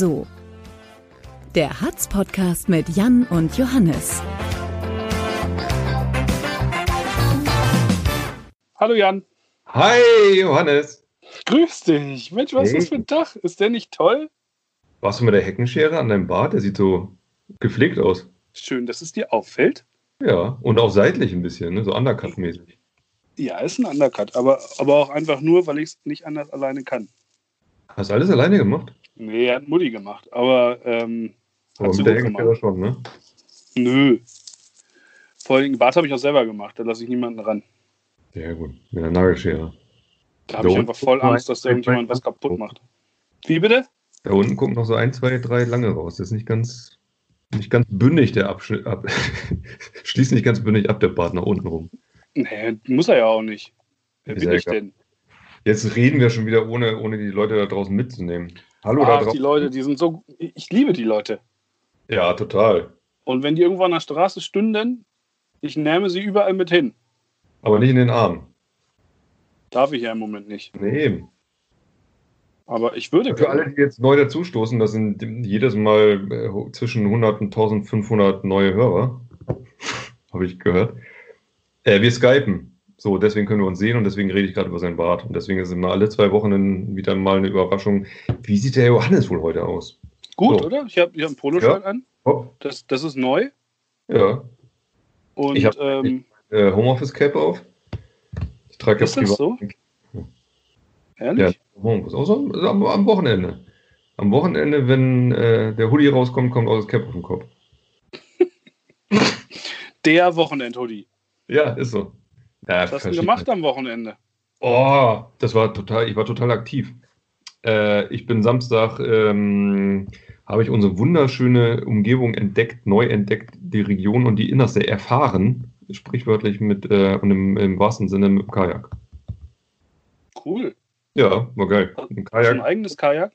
So. Der Hatz-Podcast mit Jan und Johannes. Hallo Jan. Hi Johannes. Grüß dich. Mensch, was Hey. ist das für ein Tag? Ist der nicht toll? Warst du mit der Heckenschere an deinem Bart? Der sieht so gepflegt aus. Schön, dass es dir auffällt. Ja, und auch seitlich ein bisschen, ne? so undercut-mäßig. Ja, ist ein Undercut, aber, aber auch einfach nur, weil ich es nicht anders alleine kann. Hast du alles alleine gemacht? Nee, hat Mutti gemacht, aber ähm, Aber mit der gemacht. schon, ne? nö. Vor allem, Bart habe ich auch selber gemacht, da lasse ich niemanden ran. Sehr gut. Mit der Nagelschere. Da habe ich einfach voll Angst, dass da irgendjemand was kaputt macht. Wie bitte? Da unten gucken noch so ein, zwei, drei lange raus. Das ist nicht ganz, nicht ganz bündig, der Abschnitt. Ab, schließt nicht ganz bündig ab, der Bart nach unten rum. Nee, muss er ja auch nicht. Wer Ist bin ich egal. denn? Jetzt reden wir schon wieder, ohne, ohne die Leute da draußen mitzunehmen. Hallo da Ach, draußen. die Leute, die sind so. Ich liebe die Leute. Ja, total. Und wenn die irgendwo an der Straße stünden, ich nehme sie überall mit hin. Aber nicht in den Arm. Darf ich ja im Moment nicht. Nee, eben. Aber ich würde. Für alle, die jetzt neu dazustoßen, das sind jedes Mal äh, zwischen 100 und 1500 neue Hörer, habe ich gehört. Äh, wir skypen, so deswegen können wir uns sehen und deswegen rede ich gerade über sein Bart und deswegen ist es immer alle zwei Wochen dann wieder mal eine Überraschung. Wie sieht der Johannes wohl heute aus? Gut, So. oder? Ich habe ich hab ein Poloshirt an. Hopp, Das, das ist neu. ja, Und Ich hab- ähm, äh, Homeoffice Cap auf. Ich trage ja Ist das so? Ja, ehrlich? Homeoffice. Auch so am, am, am Wochenende. Am Wochenende, wenn äh, der Hoodie rauskommt, kommt auch das Cap auf den Kopf. Der Wochenend-Hoodie. Ja, ist so. Ja, Was hast du gemacht am Wochenende? Oh, das war total, ich war total aktiv. Äh, ich bin Samstag, ähm, habe ich unsere wunderschöne Umgebung entdeckt, neu entdeckt, die Region und die Innerste erfahren, sprichwörtlich mit, äh, und im, im wahrsten Sinne mit dem Kajak. Cool. Ja, war geil. Hast Ein du ein Kajak. eigenes Kajak?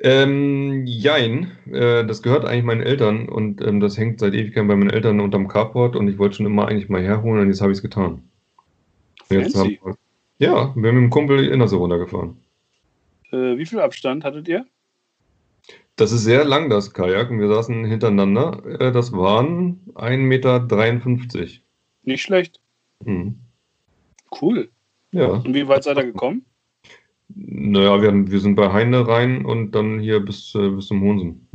Ähm, jein, äh, das gehört eigentlich meinen Eltern und ähm, das hängt seit Ewigkeiten bei meinen Eltern unterm Carport und ich wollte schon immer eigentlich mal herholen und jetzt habe ich es getan. Wir, ja, wir haben mit dem Kumpel die Innerste runtergefahren. Äh, wie viel Abstand hattet ihr? Das ist sehr lang, das Kajak, und wir saßen hintereinander. Äh, Das waren 1,53 Meter. Nicht schlecht. Mhm. Cool. Ja, Und wie weit seid ihr gekommen? Naja, wir, haben- wir sind bei Heine rein und dann hier bis, äh, bis zum Hohensen.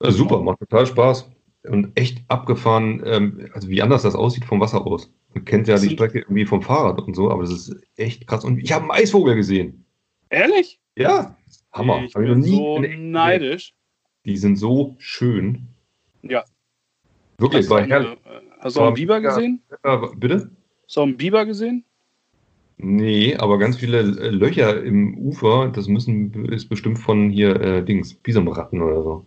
Äh, super, macht total Spaß. Und echt abgefahren, ähm, also wie anders das aussieht vom Wasser aus. Man kennt ja die Strecke irgendwie vom Fahrrad und so, aber das ist echt krass. Und ich habe einen Eisvogel gesehen. Ehrlich? Ja, Hammer. Ich Hab bin so neidisch. Die sind so schön. Ja. Wirklich, war herrlich. äh, Hast du auch einen Biber gesehen? Ja, bitte? Hast du auch einen Biber gesehen? Nee, aber ganz viele äh, Löcher im Ufer, das müssen, ist bestimmt von hier äh, Dings, Bisonratten oder so.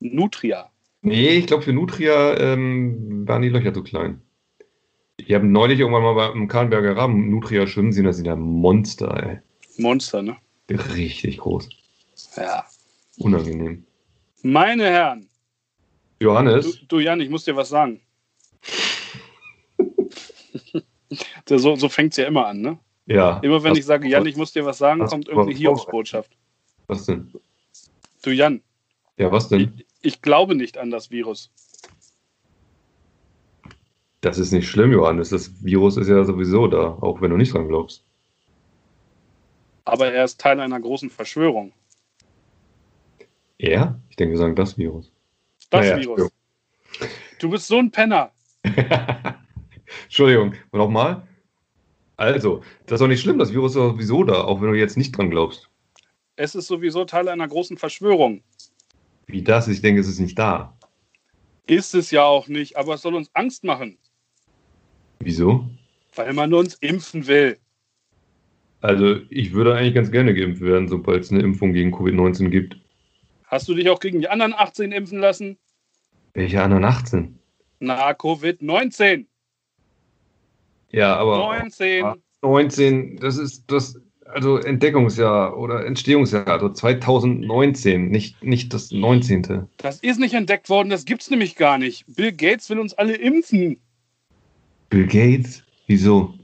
Nutria. Nee, ich glaube für Nutria ähm, waren die Löcher zu klein. Ich habe neulich irgendwann mal beim Kahlenberger Rahmen Nutria schwimmen sehen, das sind ja Monster, ey. Monster, ne? Richtig groß. Ja. Unangenehm. Meine Herren, du, Johannes, du Jan, ich muss dir was sagen. So so fängt es ja immer an, ne? ja. Immer wenn ich sage, Jan, ich muss dir was sagen, was- kommt irgendeine Hiobsbotschaft. Was denn? Du Jan, Ja, was denn? ich, ich glaube nicht an das Virus. Das ist nicht schlimm, Johannes. Das Virus ist ja sowieso da, auch wenn du nicht dran glaubst. Aber er ist Teil einer großen Verschwörung. Er? Ich denke, wir sagen das Virus. Das Naja, Virus. Du bist so ein Penner. Entschuldigung, nochmal. Also, das ist doch nicht schlimm, das Virus ist doch sowieso da, auch wenn du jetzt nicht dran glaubst. Es ist sowieso Teil einer großen Verschwörung. Wie das? Ich denke, es ist nicht da. Ist es ja auch nicht, aber es soll uns Angst machen, Wieso? weil man uns impfen will. Also, ich würde eigentlich ganz gerne geimpft werden, sobald es eine Impfung gegen Covid-19 gibt. Hast du dich auch gegen die anderen 18 impfen lassen? Welche anderen 18? Na, Covid-19. Ja, aber 19. 19, das ist das, also Entdeckungsjahr oder Entstehungsjahr, also 2019, nicht, nicht das 19. Das ist nicht entdeckt worden, das gibt's nämlich gar nicht. Bill Gates will uns alle impfen. Bill Gates? Wieso?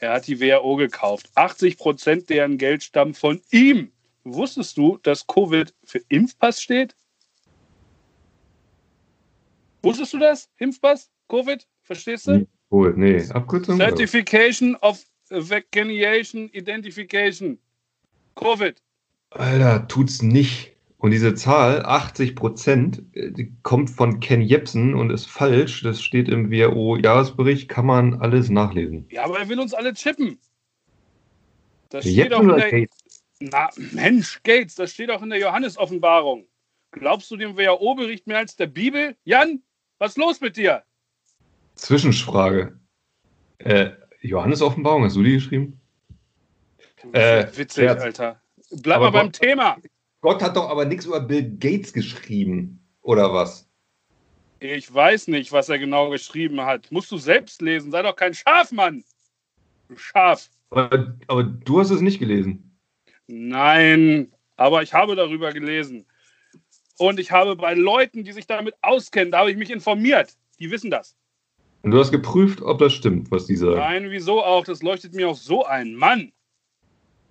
Er hat die WHO gekauft. 80 Prozent deren Geld stammen von ihm. Wusstest du, dass Covid für Impfpass steht? Wusstest du das? Impfpass? Covid? Verstehst du? Cool, nee, Abkürzung? Certification of Vaccination Identification. Covid. Alter, tut's nicht. Und diese Zahl, 80 Prozent, die kommt von Ken Jebsen und ist falsch. Das steht im WHO-Jahresbericht, kann man alles nachlesen. Ja, aber er will uns alle chippen. Das Jebsen steht auch in oder der, Gates? Na, Mensch, Gates, das steht auch in der Johannes-Offenbarung. Glaubst du dem WHO-Bericht mehr als der Bibel? Jan, was ist los mit dir? Zwischenfrage. Äh, Johannes-Offenbarung, hast du die geschrieben? Äh, Witzig, Scherz. Alter. Bleib mal beim Gott- Thema. Gott hat doch aber nichts über Bill Gates geschrieben, oder was? Ich weiß nicht, was er genau geschrieben hat. Musst du selbst lesen. Sei doch kein Schaf, Mann. Du Schaf. Aber, aber du hast es nicht gelesen. Nein, aber ich habe darüber gelesen. Und ich habe bei Leuten, die sich damit auskennen, da habe ich mich informiert. Die wissen das. Und du hast geprüft, ob das stimmt, was die sagen. Nein, wieso auch? Das leuchtet mir auch so ein. Mann.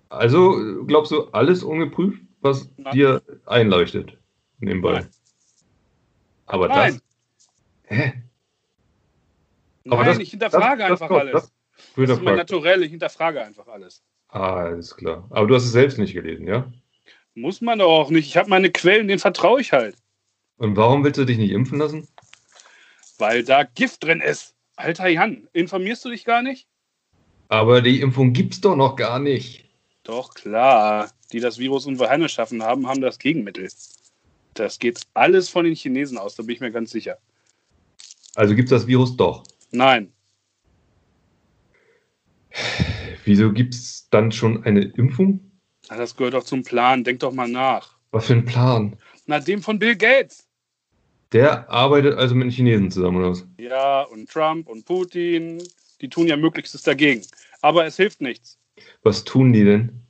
Also glaubst du alles ungeprüft, was Nein. dir einleuchtet? Nebenbei. Nein. Aber Nein. das. Hä? Aber Nein, das- ich hinterfrage das- das einfach kommt, alles. das- Das ist mein. Naturell, ich hinterfrage einfach alles. Ah, alles klar. Aber du hast es selbst nicht gelesen, ja? Muss man doch auch nicht. Ich habe meine Quellen, denen vertraue ich halt. Und warum willst du dich nicht impfen lassen? Weil da Gift drin ist. Alter Jan, informierst du dich gar nicht? Aber die Impfung gibt's doch noch gar nicht. Doch, klar. Die das Virus unverheimlich geschaffen haben, haben das Gegenmittel. Das geht alles von den Chinesen aus, da bin ich mir ganz sicher. Also gibt's das Virus doch. Nein, Wieso gibt's dann schon eine Impfung? Na, das gehört doch zum Plan. Denk doch mal nach. Was für ein Plan? Na, dem von Bill Gates. Der arbeitet also mit den Chinesen zusammen, oder was? Ja, und Trump und Putin, die tun ja Möglichstes dagegen. Aber es hilft nichts. Was tun die denn?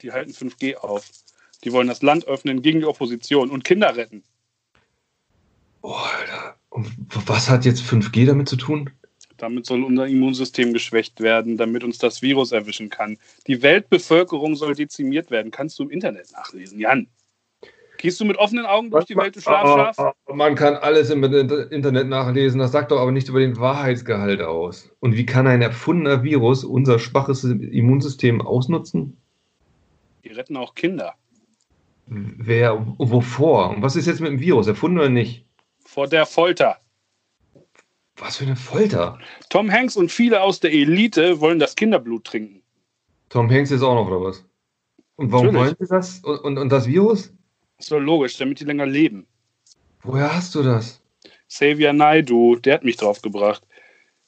Die halten 5G auf. Die wollen das Land öffnen gegen die Opposition und Kinder retten. Oh, Alter. Und was hat jetzt 5G damit zu tun? Damit soll unser Immunsystem geschwächt werden, damit uns das Virus erwischen kann. Die Weltbevölkerung soll dezimiert werden. Kannst du im Internet nachlesen, Jan. Gehst du mit offenen Augen durch die Welt, du Schlafschaf? Ah, ah, Man kann alles im Internet nachlesen. Das sagt doch aber nichts über den Wahrheitsgehalt aus. Und wie kann ein erfundener Virus unser schwaches Immunsystem ausnutzen? Die retten auch Kinder. Wer, wovor? Und was ist jetzt mit dem Virus? Erfunden oder nicht? Vor der Folter. Was für eine Folter. Tom Hanks und viele aus der Elite wollen das Kinderblut trinken. Tom Hanks ist auch noch, oder was? Und warum Natürlich. wollen sie das? Und, und, und das Virus? Das ist doch logisch, damit die länger leben. Woher hast du das? Xavier Naidu, der hat mich drauf gebracht.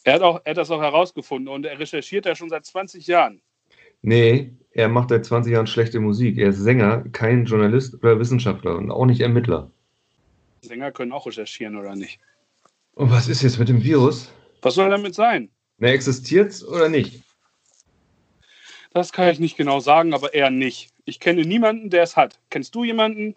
Er hat, auch, er hat das auch herausgefunden und er recherchiert ja schon seit 20 Jahren. Nee, er macht seit 20 Jahren schlechte Musik. Er ist Sänger, kein Journalist oder Wissenschaftler und auch nicht Ermittler. Sänger können auch recherchieren, oder nicht? Und was ist jetzt mit dem Virus? Was soll damit sein? Na, existiert's oder nicht? Das kann ich nicht genau sagen, aber eher nicht. Ich kenne niemanden, der es hat. Kennst du jemanden?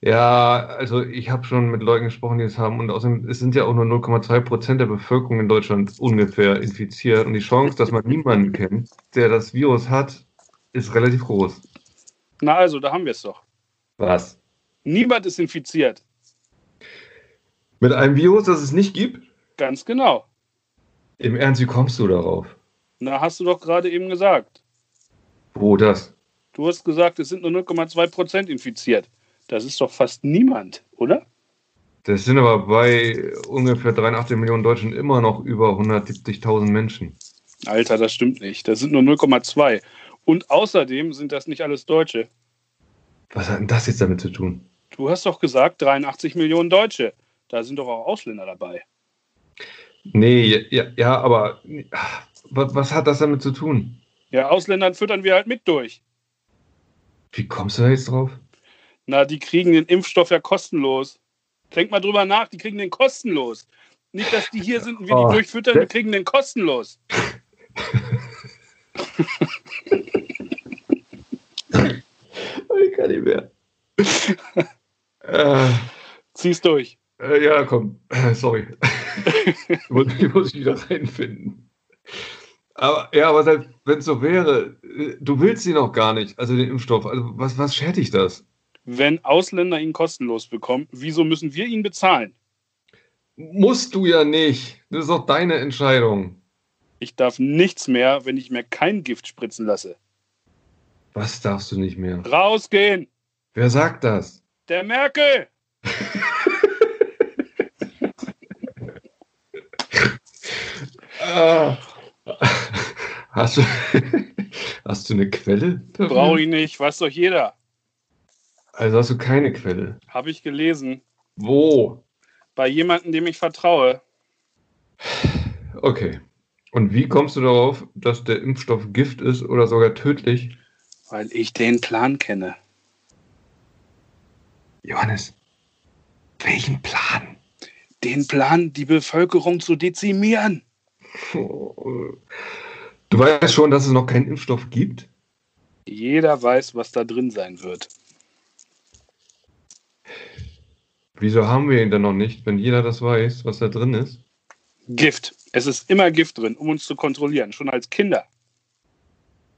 Ja, also ich habe schon mit Leuten gesprochen, die es haben und außerdem es sind ja auch nur 0,2 Prozent der Bevölkerung in Deutschland ungefähr infiziert und die Chance, dass man niemanden kennt, der das Virus hat, ist relativ groß. Na also, da haben wir es doch. Was? Niemand ist infiziert. Mit einem Virus, das es nicht gibt? Ganz genau. Im Ernst, wie kommst du darauf? Na, hast du doch gerade eben gesagt. Wo das? Du hast gesagt, es sind nur 0,2 Prozent infiziert. Das ist doch fast niemand, oder? Das sind aber bei ungefähr 83 Millionen Deutschen immer noch über 170.000 Menschen. Alter, das stimmt nicht. Das sind nur 0,2. Und außerdem sind das nicht alles Deutsche. Was hat denn das jetzt damit zu tun? Du hast doch gesagt 83 Millionen Deutsche. Da sind doch auch Ausländer dabei. Nee, ja, ja aber was, was hat das damit zu tun? Ja, Ausländern füttern wir halt mit durch. Wie kommst du da jetzt drauf? Na, die kriegen den Impfstoff ja kostenlos. Denk mal drüber nach, die kriegen den kostenlos. Nicht, dass die hier sind und wir Oh, die durchfüttern, wir kriegen den kostenlos. Ich kann nicht mehr. äh, Zieh's durch. äh, ja, komm. Sorry. ich muss, ich muss mich wieder reinfinden. Aber, ja, aber wenn es so wäre, du willst ihn noch gar nicht, also den Impfstoff. Also was, was schert dich das? Wenn Ausländer ihn kostenlos bekommen, wieso müssen wir ihn bezahlen? Musst du ja nicht. Das ist auch deine Entscheidung. Ich darf nichts mehr, wenn ich mir kein Gift spritzen lasse. Was darfst du nicht mehr? Rausgehen! Wer sagt das? Der Merkel! ah. Hast du, hast du eine Quelle? Brauche ich nicht, weiß doch jeder. Also hast du keine Quelle? Habe ich gelesen. Wo? Bei jemandem, dem ich vertraue. Okay. Und wie kommst du darauf, dass der Impfstoff Gift ist oder sogar tödlich? Weil ich den Plan kenne. Johannes, welchen Plan? Den Plan, die Bevölkerung zu dezimieren. Du weißt schon, dass es noch keinen Impfstoff gibt? Jeder weiß, was da drin sein wird. Wieso haben wir ihn denn noch nicht, wenn jeder das weiß, was da drin ist? Gift. Es ist immer Gift drin, um uns zu kontrollieren, schon als Kinder.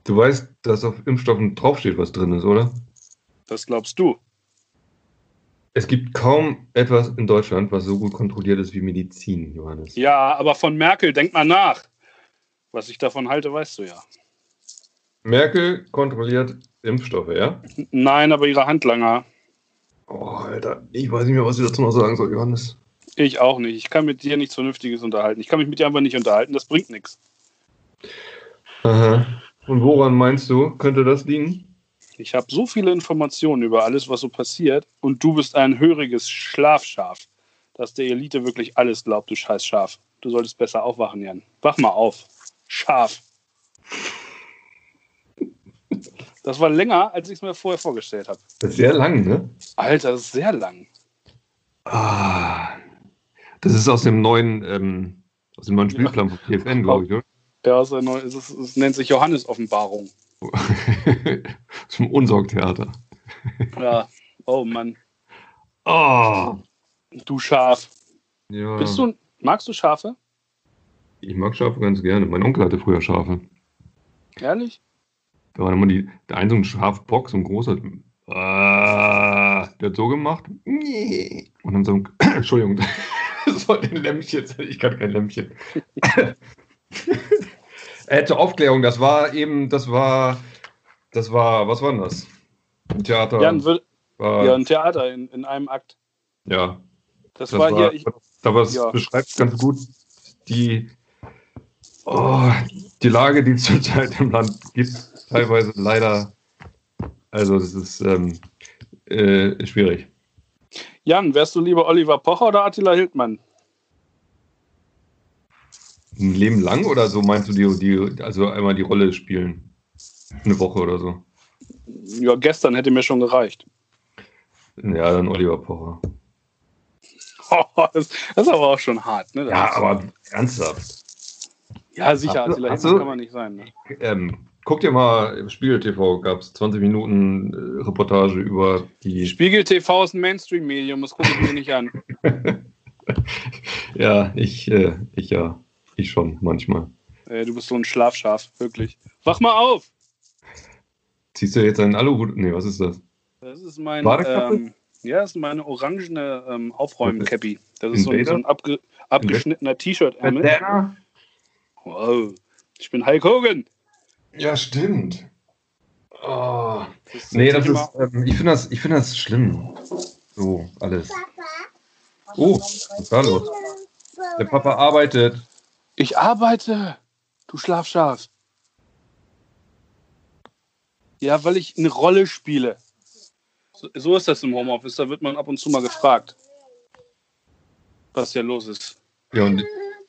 Du weißt, dass auf Impfstoffen draufsteht, was drin ist, oder? Das glaubst du. Es gibt kaum etwas in Deutschland, was so gut kontrolliert ist wie Medizin, Johannes. Ja, aber von Merkel, denk mal nach. Was ich davon halte, weißt du ja. Merkel kontrolliert Impfstoffe, ja? Nein, aber ihre Handlanger. Oh, Alter, ich weiß nicht mehr, was ich dazu noch sagen soll, Johannes. Ich auch nicht. Ich kann mit dir nichts Vernünftiges unterhalten. Ich kann mich mit dir einfach nicht unterhalten. Das bringt nichts. Aha. Und woran meinst du, könnte das liegen? Ich habe so viele Informationen über alles, was so passiert, und du bist ein höriges Schlafschaf, dass der Elite wirklich alles glaubt, du scheiß Schaf. Du solltest besser aufwachen, Jan. Wach mal auf. Schaf. Das war länger, als ich es mir vorher vorgestellt habe. Das ist sehr lang, ne? Alter, das ist sehr lang. Ah, das ist aus dem neuen, ähm, aus dem neuen Spielplan von TFN, glaube ich, oder? Ja, es, nennt sich Johannes-Offenbarung. Zum Unsorgtheater. ja, oh Mann. Oh. Du Schaf. Ja. Bist du, magst du Schafe? Ich mag Schafe ganz gerne. Mein Onkel hatte früher Schafe. Ehrlich? Da war immer die, der ein so ein Schafbock, so ein großer. Ah, der hat so gemacht. Und dann so ein. Entschuldigung, das war ein Lämmchen. Ich kann kein Lämmchen. äh, zur Aufklärung, das war eben, das war, das war, was war denn das? Ein Theater. Ja, ein, ja, ein Theater in, in einem Akt. Ja. Das, das war, war, hier. Ich, aber es ja. beschreibt ganz gut die, oh, die Lage, die es zurzeit im Land gibt. Teilweise leider. Also, das ist ähm, äh, schwierig. Jan, wärst du lieber Oliver Pocher oder Attila Hildmann? Ein Leben lang oder so meinst du die, die, also einmal die Rolle spielen? Eine Woche oder so? Ja, gestern hätte mir schon gereicht. Ja, dann Oliver Pocher. Oh, das, das, ist aber auch schon hart, ne? Das ja, aber ernsthaft. Ja, sicher, Attila Hildmann kann man nicht sein. Ne? Ähm, guck dir mal, im Spiegel TV gab es 20 Minuten äh, Reportage über die. Spiegel TV ist ein Mainstream-Medium, das gucke ich mir nicht an. ja, ich, äh, ich ja. Ich schon, manchmal. Äh, du bist so ein Schlafschaf, wirklich. Wach mal auf! Ziehst du jetzt einen Aluhut? Nee, was ist das? Das ist mein. Ähm, ja, das ist meine orangene ähm, Aufräumen-Cappy. Das ist so, so, ein abge abgeschnittener T-Shirt-Ärmel. Wow. Ich bin Hulk Hogan. Ja, stimmt. Oh. Das nee, das ist, ähm, ich finde das, find das schlimm. So, alles. Oh, was ist da los? Der Papa arbeitet. Ich arbeite, du Schlafschaf. Ja, weil ich eine Rolle spiele. So, so, ist das im Homeoffice. Da wird man ab und zu mal gefragt, was hier los ist. Ja, und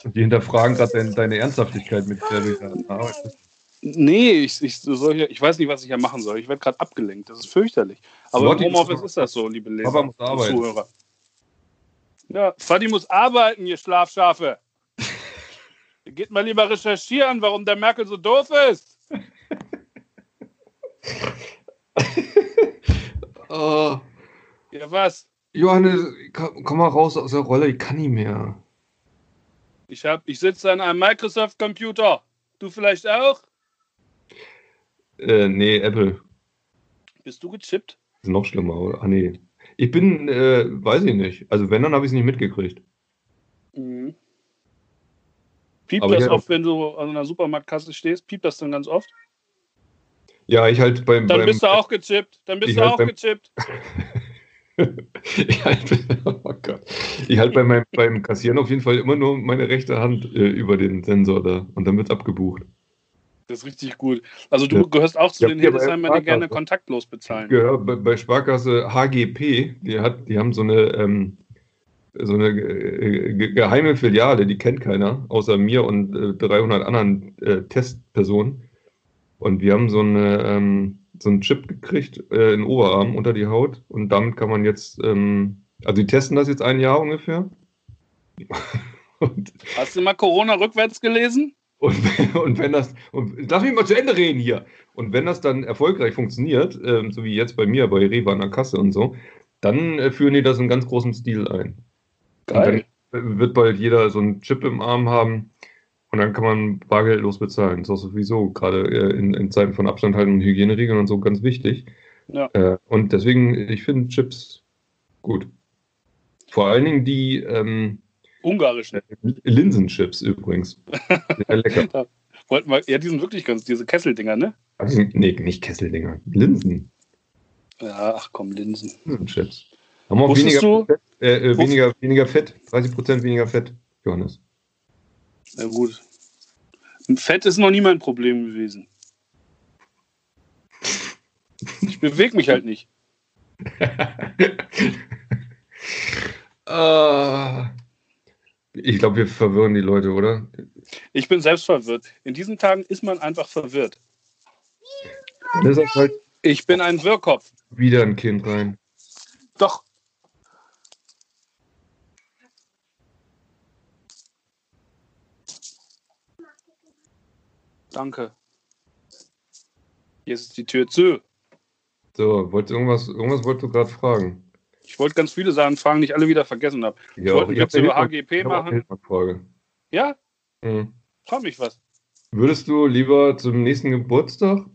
die hinterfragen gerade deine, deine, Ernsthaftigkeit, mit der du arbeitest. Nee, ich, ich, soll ich weiß nicht, was ich hier machen soll. Ich werde gerade abgelenkt. Das ist fürchterlich. Aber Lotti im Homeoffice ist das so, liebe Leser arbeiten. Zuhörer. Ja, Fadi muss arbeiten, ihr Schlafschafe. Geht mal lieber recherchieren, warum der Merkel so doof ist. oh. Ja, was? Johannes, komm mal raus aus der Rolle, ich kann nicht mehr. Ich, ich sitze an einem Microsoft-Computer. Du vielleicht auch? Äh, nee, Apple. Bist du gechippt? Ist noch schlimmer, oder? Ah, nee. Ich bin, äh, weiß ich nicht. Also wenn, dann habe ich es nicht mitgekriegt. Mhm. Piept Aber das ja- oft, wenn du an einer Supermarktkasse stehst? Piept das dann ganz oft? Ja, ich halt beim. Dann beim bist du auch gechippt. Dann bist Ich du halt auch beim- gechippt. ich halt, oh Gott. Ich halt bei meinem, beim Kassieren auf jeden Fall immer nur meine rechte Hand äh, über den Sensor da und dann wird abgebucht. Das ist richtig gut. Also du Ja. gehörst auch zu Ja, den Hildesheimer, die gerne kontaktlos Ich bezahlen. gehöre bei, bei Sparkasse HGP, die, hat, die haben so eine, ähm, so eine äh, ge- geheime Filiale, die kennt keiner, außer mir und äh, 300 anderen äh, Testpersonen. Und wir haben so, eine, ähm, so einen Chip gekriegt äh, in den Oberarm unter die Haut und damit kann man jetzt, ähm, also die testen das jetzt ein Jahr ungefähr. und, Hast du mal Corona rückwärts gelesen? und, und wenn das, und lass mich mal zu Ende reden hier. Und wenn das dann erfolgreich funktioniert, ähm, so wie jetzt bei mir bei Rewe an der Kasse und so, dann äh, führen die das in ganz großem Stil ein. Geil. Und dann wird bald jeder so einen Chip im Arm haben und dann kann man bargeldlos bezahlen. Das ist auch sowieso gerade äh, in, in Zeiten von Abstand halten und Hygieneregeln und so ganz wichtig. Ja. Äh, und deswegen, ich finde Chips gut. Vor allen Dingen die ähm, Ungarischen. Linsenchips übrigens. Sehr lecker. Wollten wir, ja, die sind wirklich ganz, diese Kesseldinger, ne? Also, nee, nicht Kesseldinger. Linsen. Ja, ach komm, Linsen. Linsenchips. Haben auch Wusstest weniger, du- Fett, äh, äh, weniger, weniger Fett. 30% weniger Fett, Johannes. Na gut. Fett ist noch nie mein Problem gewesen. Ich bewege mich halt nicht. Ah. ich glaube, wir verwirren die Leute, oder? Ich bin selbst verwirrt. In diesen Tagen ist man einfach verwirrt. Halt Ich bin ein Wirrkopf. wieder ein Kind rein. Doch. Danke. Jetzt ist die Tür zu. So, wollt irgendwas, irgendwas wolltest du gerade fragen? Ich wollte ganz viele Sachen fragen, die ich alle wieder vergessen habe. Ja, wollte ich jetzt hab über HGP machen. Ja, Mhm. frag mich was. Würdest du lieber zum nächsten Geburtstag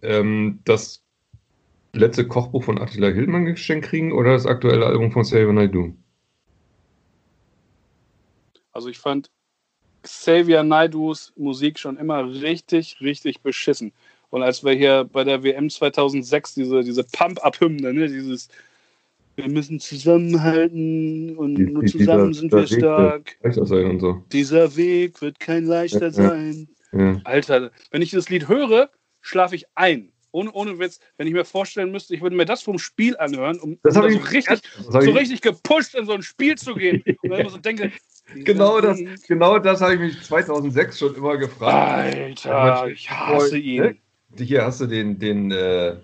ähm, das letzte Kochbuch von Attila Hildmann geschenkt kriegen oder das aktuelle Album von Xavier Naidoo? Also ich fand Xavier Naidus Musik schon immer richtig, richtig beschissen. Und als wir hier bei der WM 2006 diese, diese Pump-Up-Hymne, ne, dieses wir müssen zusammenhalten und Die- nur zusammen dieser- sind wir stark. So. Dieser Weg wird kein leichter Ja, sein. Ja. Alter, wenn ich das Lied höre, schlafe ich ein. Ohne, ohne Witz, wenn ich mir vorstellen müsste, ich würde mir das vom Spiel anhören, um, Das um da so richtig, so ich- richtig gepusht in so ein Spiel zu gehen. Und dann immer so denke, Genau das, genau das habe ich mich 2006 schon immer gefragt. Alter, ich hasse ihn. Hier hast du den, den, äh,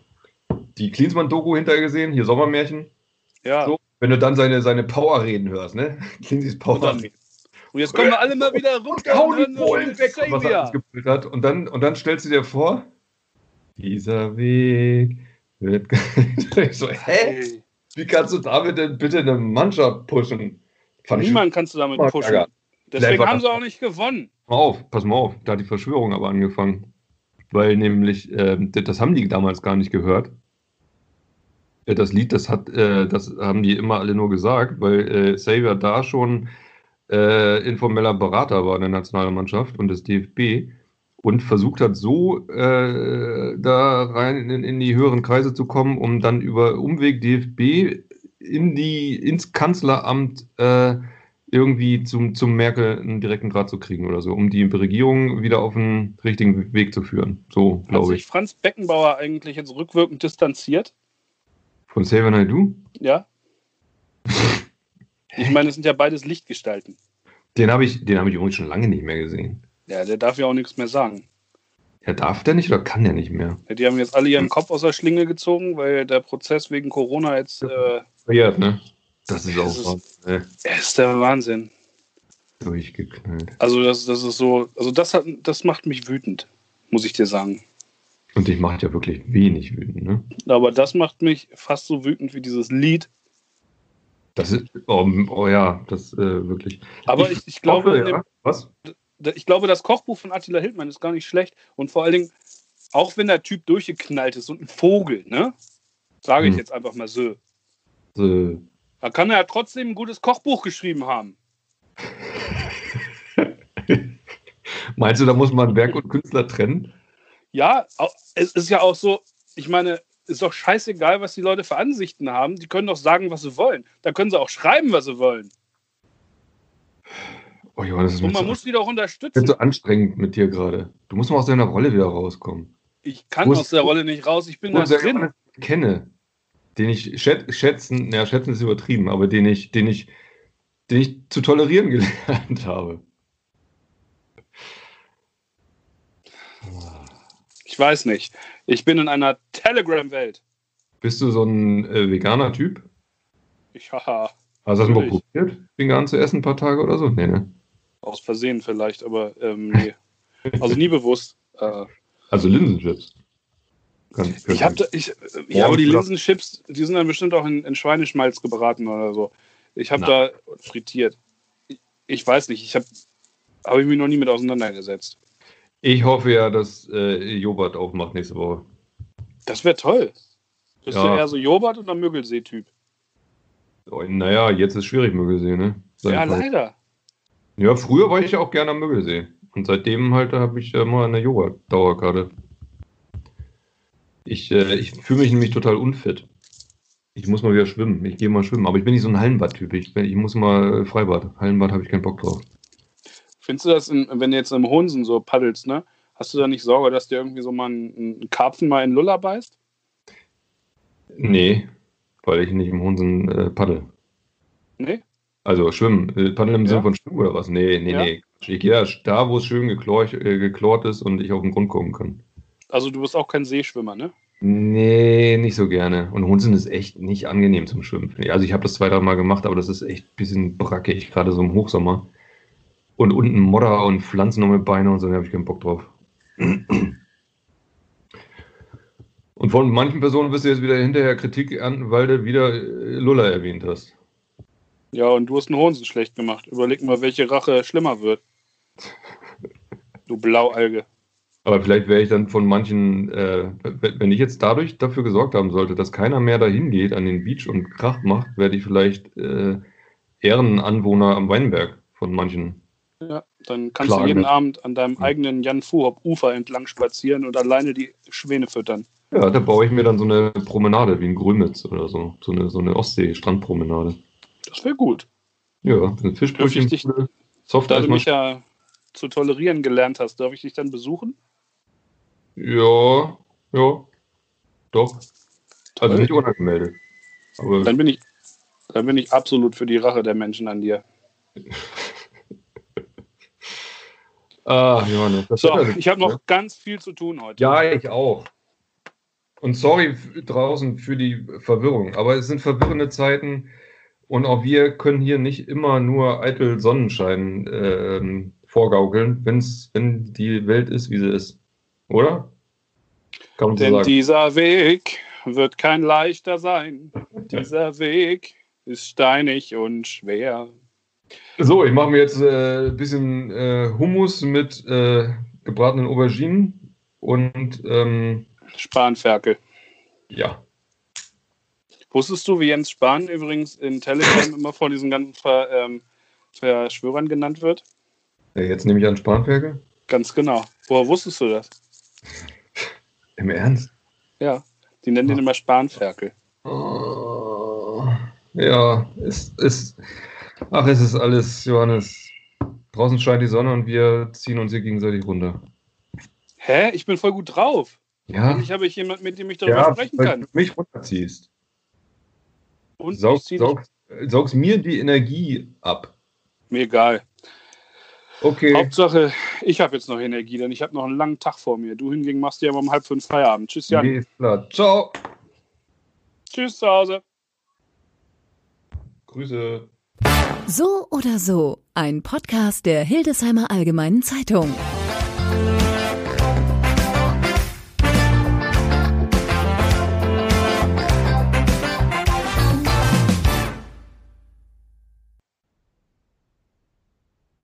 die Klinsmann-Doku hinterher gesehen, hier Sommermärchen. Ja. So, wenn du dann seine, seine Power-Reden hörst, ne? Clinzys Und, Power. dann, und jetzt kommen wir alle mal wieder runter Hau und die Polen weg, was er alles Xavier. gebrüllt hat. Und dann, und dann stellst du dir vor, dieser Weg wird. ich so, hä? Hey, Wie kannst du damit denn bitte eine Mannschaft pushen? Fand niemand kannst du damit pushen. Ärger. Deswegen haben sie auch nicht gewonnen. Pass mal auf, pass mal auf, da hat die Verschwörung aber angefangen. Weil nämlich, das das haben die damals gar nicht gehört. Äh, Das Lied, das hat, äh, das haben die immer alle nur gesagt, weil äh, Xavier da schon äh, informeller Berater war in der Nationalmannschaft und des DFB und versucht hat, so äh, da rein in, in die höheren Kreise zu kommen, um dann über Umweg DFB in die, ins Kanzleramt äh, irgendwie zum, zum Merkel einen direkten Draht zu kriegen oder so, um die Regierung wieder auf den richtigen Weg zu führen. So, Hat glaube sich ich. Franz Beckenbauer eigentlich jetzt rückwirkend distanziert? Von Xavier Naidoo? Ja? Ich meine, es sind ja beides Lichtgestalten. Den habe ich, den habe ich übrigens schon lange nicht mehr gesehen. Ja, der darf ja auch nichts mehr sagen. Ja, darf der nicht oder kann der nicht mehr? Ja, Die haben jetzt alle ihren Kopf aus der Schlinge gezogen, weil der Prozess wegen Corona jetzt. Äh, Verjährt, ne? Das ist auch was, ne? ist der Wahnsinn. durchgeknallt. Also, das, das ist so. Also, das, hat, das macht mich wütend, muss ich dir sagen. Und dich macht ja wirklich wenig wütend, ne? Aber das macht mich fast so wütend wie dieses Lied. Das ist, oh, oh ja, das äh, wirklich. Aber ich, ich glaube, hoffe, in dem, ja. Was? ich glaube, das Kochbuch von Attila Hildmann ist gar nicht schlecht. Und vor allen Dingen, auch wenn der Typ durchgeknallt ist und ein Vogel, ne? Sage ich Hm. jetzt einfach mal so. So. Da kann er ja trotzdem ein gutes Kochbuch geschrieben haben. Meinst du, da muss man Werk und Künstler trennen? Ja, es ist ja auch so, ich meine, ist doch scheißegal, was die Leute für Ansichten haben. Die können doch sagen, was sie wollen. Da können sie auch schreiben, was sie wollen. Oh das ist Und man muss die doch das unterstützen. ist so anstrengend mit dir gerade. Du musst mal aus deiner Rolle wieder rauskommen. Ich kann aus der Rolle nicht raus. Ich bin da drin. Ich kenne, den ich schät, schätzen, ja, schätzen ist übertrieben, aber den ich, den ich, den ich zu tolerieren gelernt habe. Ich weiß nicht. Ich bin in einer Telegram-Welt. Bist du so ein äh, veganer Typ? Ich haha. Hast du das mal probiert, vegan zu essen, ein paar Tage oder so? Nee, ne? Aus Versehen vielleicht, aber ähm, nee. Also nie bewusst. Äh, Also Linsenchips. Kann, ich habe ich, ja, aber die Linsenchips, die sind dann bestimmt auch in, in Schweineschmalz gebraten oder so. Ich habe da frittiert. Ich, ich weiß nicht, ich habe habe ich mich noch nie mit auseinandergesetzt. Ich hoffe ja, dass äh, Jobert aufmacht nächste Woche. Das wäre toll. Bist Ja. du eher so Joghurt oder Mögelsee-Typ? Oh, naja, jetzt ist schwierig Mögelsee, ne? Sag Ja, ich mal. leider. Ja, früher war ich ja auch gerne am Mögelsee. Und seitdem halt habe ich ja mal eine Yoga-Dauerkarte. Ich, äh, ich fühle mich nämlich total unfit. Ich muss mal wieder schwimmen. Ich gehe mal schwimmen. Aber ich bin nicht so ein Hallenbad-Typ. Ich, ich muss mal äh, Freibad. Hallenbad habe ich keinen Bock drauf. Findest du das, in, wenn du jetzt im Hunsen so paddelst, ne? Hast du da nicht Sorge, dass dir irgendwie so mal ein, ein Karpfen mal in Lulla beißt? Nee, weil ich nicht im Hunsen äh, paddel. Nee? Also schwimmen. Äh, paddeln im Ja. Sinne von schwimmen oder was? Nee, nee, Ja. nee. Ich gehe ja da, wo es schön geklort, äh, geklort ist und ich auf den Grund gucken kann. Also du bist auch kein Seeschwimmer, ne? Nee, nicht so gerne. Und Hunsen ist echt nicht angenehm zum Schwimmen. Also ich habe das zwei, drei Mal gemacht, aber das ist echt ein bisschen brackig, gerade so im Hochsommer. Und unten Modder und Pflanzen noch mit Beine und so, da habe ich keinen Bock drauf. Und von manchen Personen wirst du jetzt wieder hinterher Kritik an, weil du wieder äh, Lulla erwähnt hast. Ja, und du hast einen Hunsen schlecht gemacht. Überleg mal, welche Rache schlimmer wird. Du Blaualge. Aber vielleicht wäre ich dann von manchen, äh, wenn ich jetzt dadurch dafür gesorgt haben sollte, dass keiner mehr dahin geht an den Beach und Krach macht, werde ich vielleicht äh, Ehrenanwohner am Weinberg von manchen. Ja, dann kannst Klagen. du jeden Abend an deinem eigenen Jan Fuhop Ufer entlang spazieren und alleine die Schwäne füttern. Ja, da baue ich mir dann so eine Promenade wie in Grömitz oder so. So eine, so eine Ostsee-Strandpromenade. Das wäre gut. Ja, ein Fischbrötchen, Soft Da du mich ja zu tolerieren gelernt hast, darf ich dich dann besuchen? Ja, ja, doch. Also nicht unangemeldet. Aber Dann bin ich, dann bin ich absolut für die Rache der Menschen an dir. ah, Johannes. das So, ist- ich habe noch ne? ganz viel zu tun heute. Ja, ich auch. Und sorry draußen für die Verwirrung, aber es sind verwirrende Zeiten und auch wir können hier nicht immer nur eitel Sonnenschein ähm, vorgaukeln, wenn's, wenn die Welt ist, wie sie ist. Oder? Kann man so Denn sagen. dieser Weg wird kein leichter sein. Dieser Weg ist steinig und schwer. So, ich mache mir jetzt äh, ein bisschen äh, Hummus mit äh, gebratenen Auberginen und ähm, Spanferkel. ja. Wusstest du, wie Jens Spahn übrigens in Telegram immer von diesen ganzen Ver, ähm, Verschwörern genannt wird? ja. Jetzt nehme ich an Spanferkel. Ganz genau. Woher wusstest du das? Im Ernst? Ja, die nennen den immer Spanferkel. Oh, ja, es ist. Ach, es ist alles, Johannes. Draußen scheint die Sonne und wir ziehen uns hier gegenseitig runter. Hä? Ich bin voll gut drauf. Ja, Endlich habe ich jemanden, mit dem ich darüber ja sprechen kann. du mich runterziehst. Und ich Saug, zieh dich, saug, saugst mir die Energie ab. mir egal. Okay. Hauptsache, ich habe jetzt noch Energie, denn ich habe noch einen langen Tag vor mir. Du hingegen machst dir aber um halb fünf Feierabend. Tschüss, Jan. Nee, klar. Ciao. Tschüss zu Hause. Grüße. So oder so, ein Podcast der Hildesheimer Allgemeinen Zeitung.